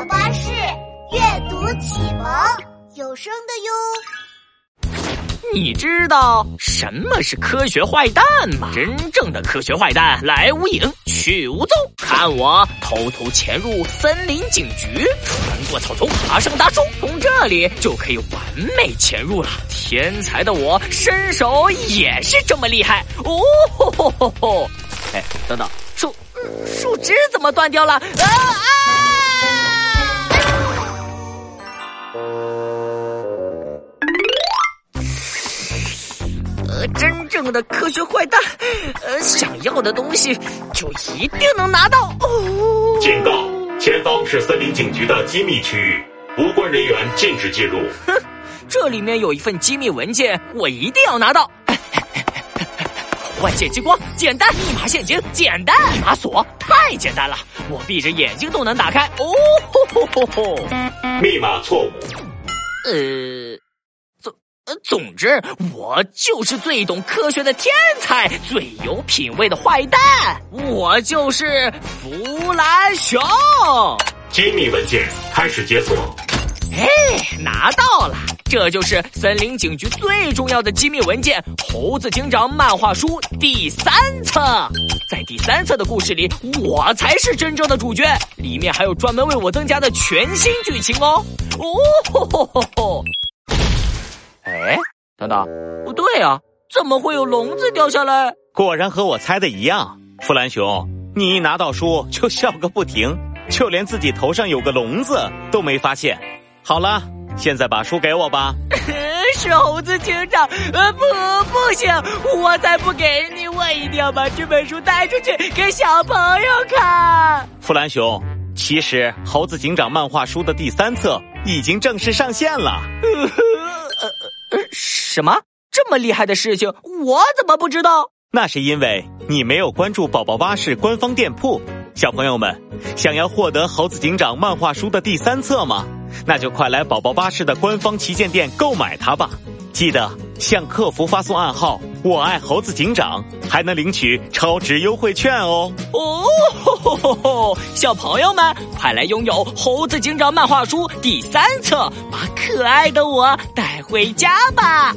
宝巴士阅读启蒙有声的哟。你知道什么是科学坏蛋吗？真正的科学坏蛋来无影去无踪。看我偷偷潜入森林警局，穿过草丛，爬上大树，从这里就可以完美潜入了。天才的我身手也是这么厉害哦！吼吼吼吼！哎，等等，树树枝怎么断掉了？啊啊！真正的科学坏蛋，呃，想要的东西就一定能拿到。哦！警告：前方是森林警局的机密区域，无关人员禁止进入。哼，这里面有一份机密文件，我一定要拿到。万箭激光，简单；密码陷阱，简单；密码锁，太简单了，我闭着眼睛都能打开。哦吼吼吼！密码错误。呃。总之，我就是最懂科学的天才，最有品味的坏蛋。我就是弗兰熊。机密文件开始解锁。哎，拿到了！这就是森林警局最重要的机密文件《猴子警长漫画书》第三册。在第三册的故事里，我才是真正的主角。里面还有专门为我增加的全新剧情哦。哦吼吼吼吼！哎，等等，不对啊，怎么会有笼子掉下来？果然和我猜的一样，弗兰熊，你一拿到书就笑个不停，就连自己头上有个笼子都没发现。好了，现在把书给我吧。是猴子警长，呃，不，不行，我才不给你，我一定要把这本书带出去给小朋友看。弗兰熊，其实《猴子警长漫画书》的第三册已经正式上线了。什么这么厉害的事情，我怎么不知道？那是因为你没有关注宝宝巴士官方店铺。小朋友们，想要获得《猴子警长漫画书》的第三册吗？那就快来宝宝巴士的官方旗舰店购买它吧！记得向客服发送暗号“我爱猴子警长”，还能领取超值优惠券哦！哦，吼吼吼吼！小朋友们，快来拥有《猴子警长漫画书》第三册，把可爱的我带回家吧！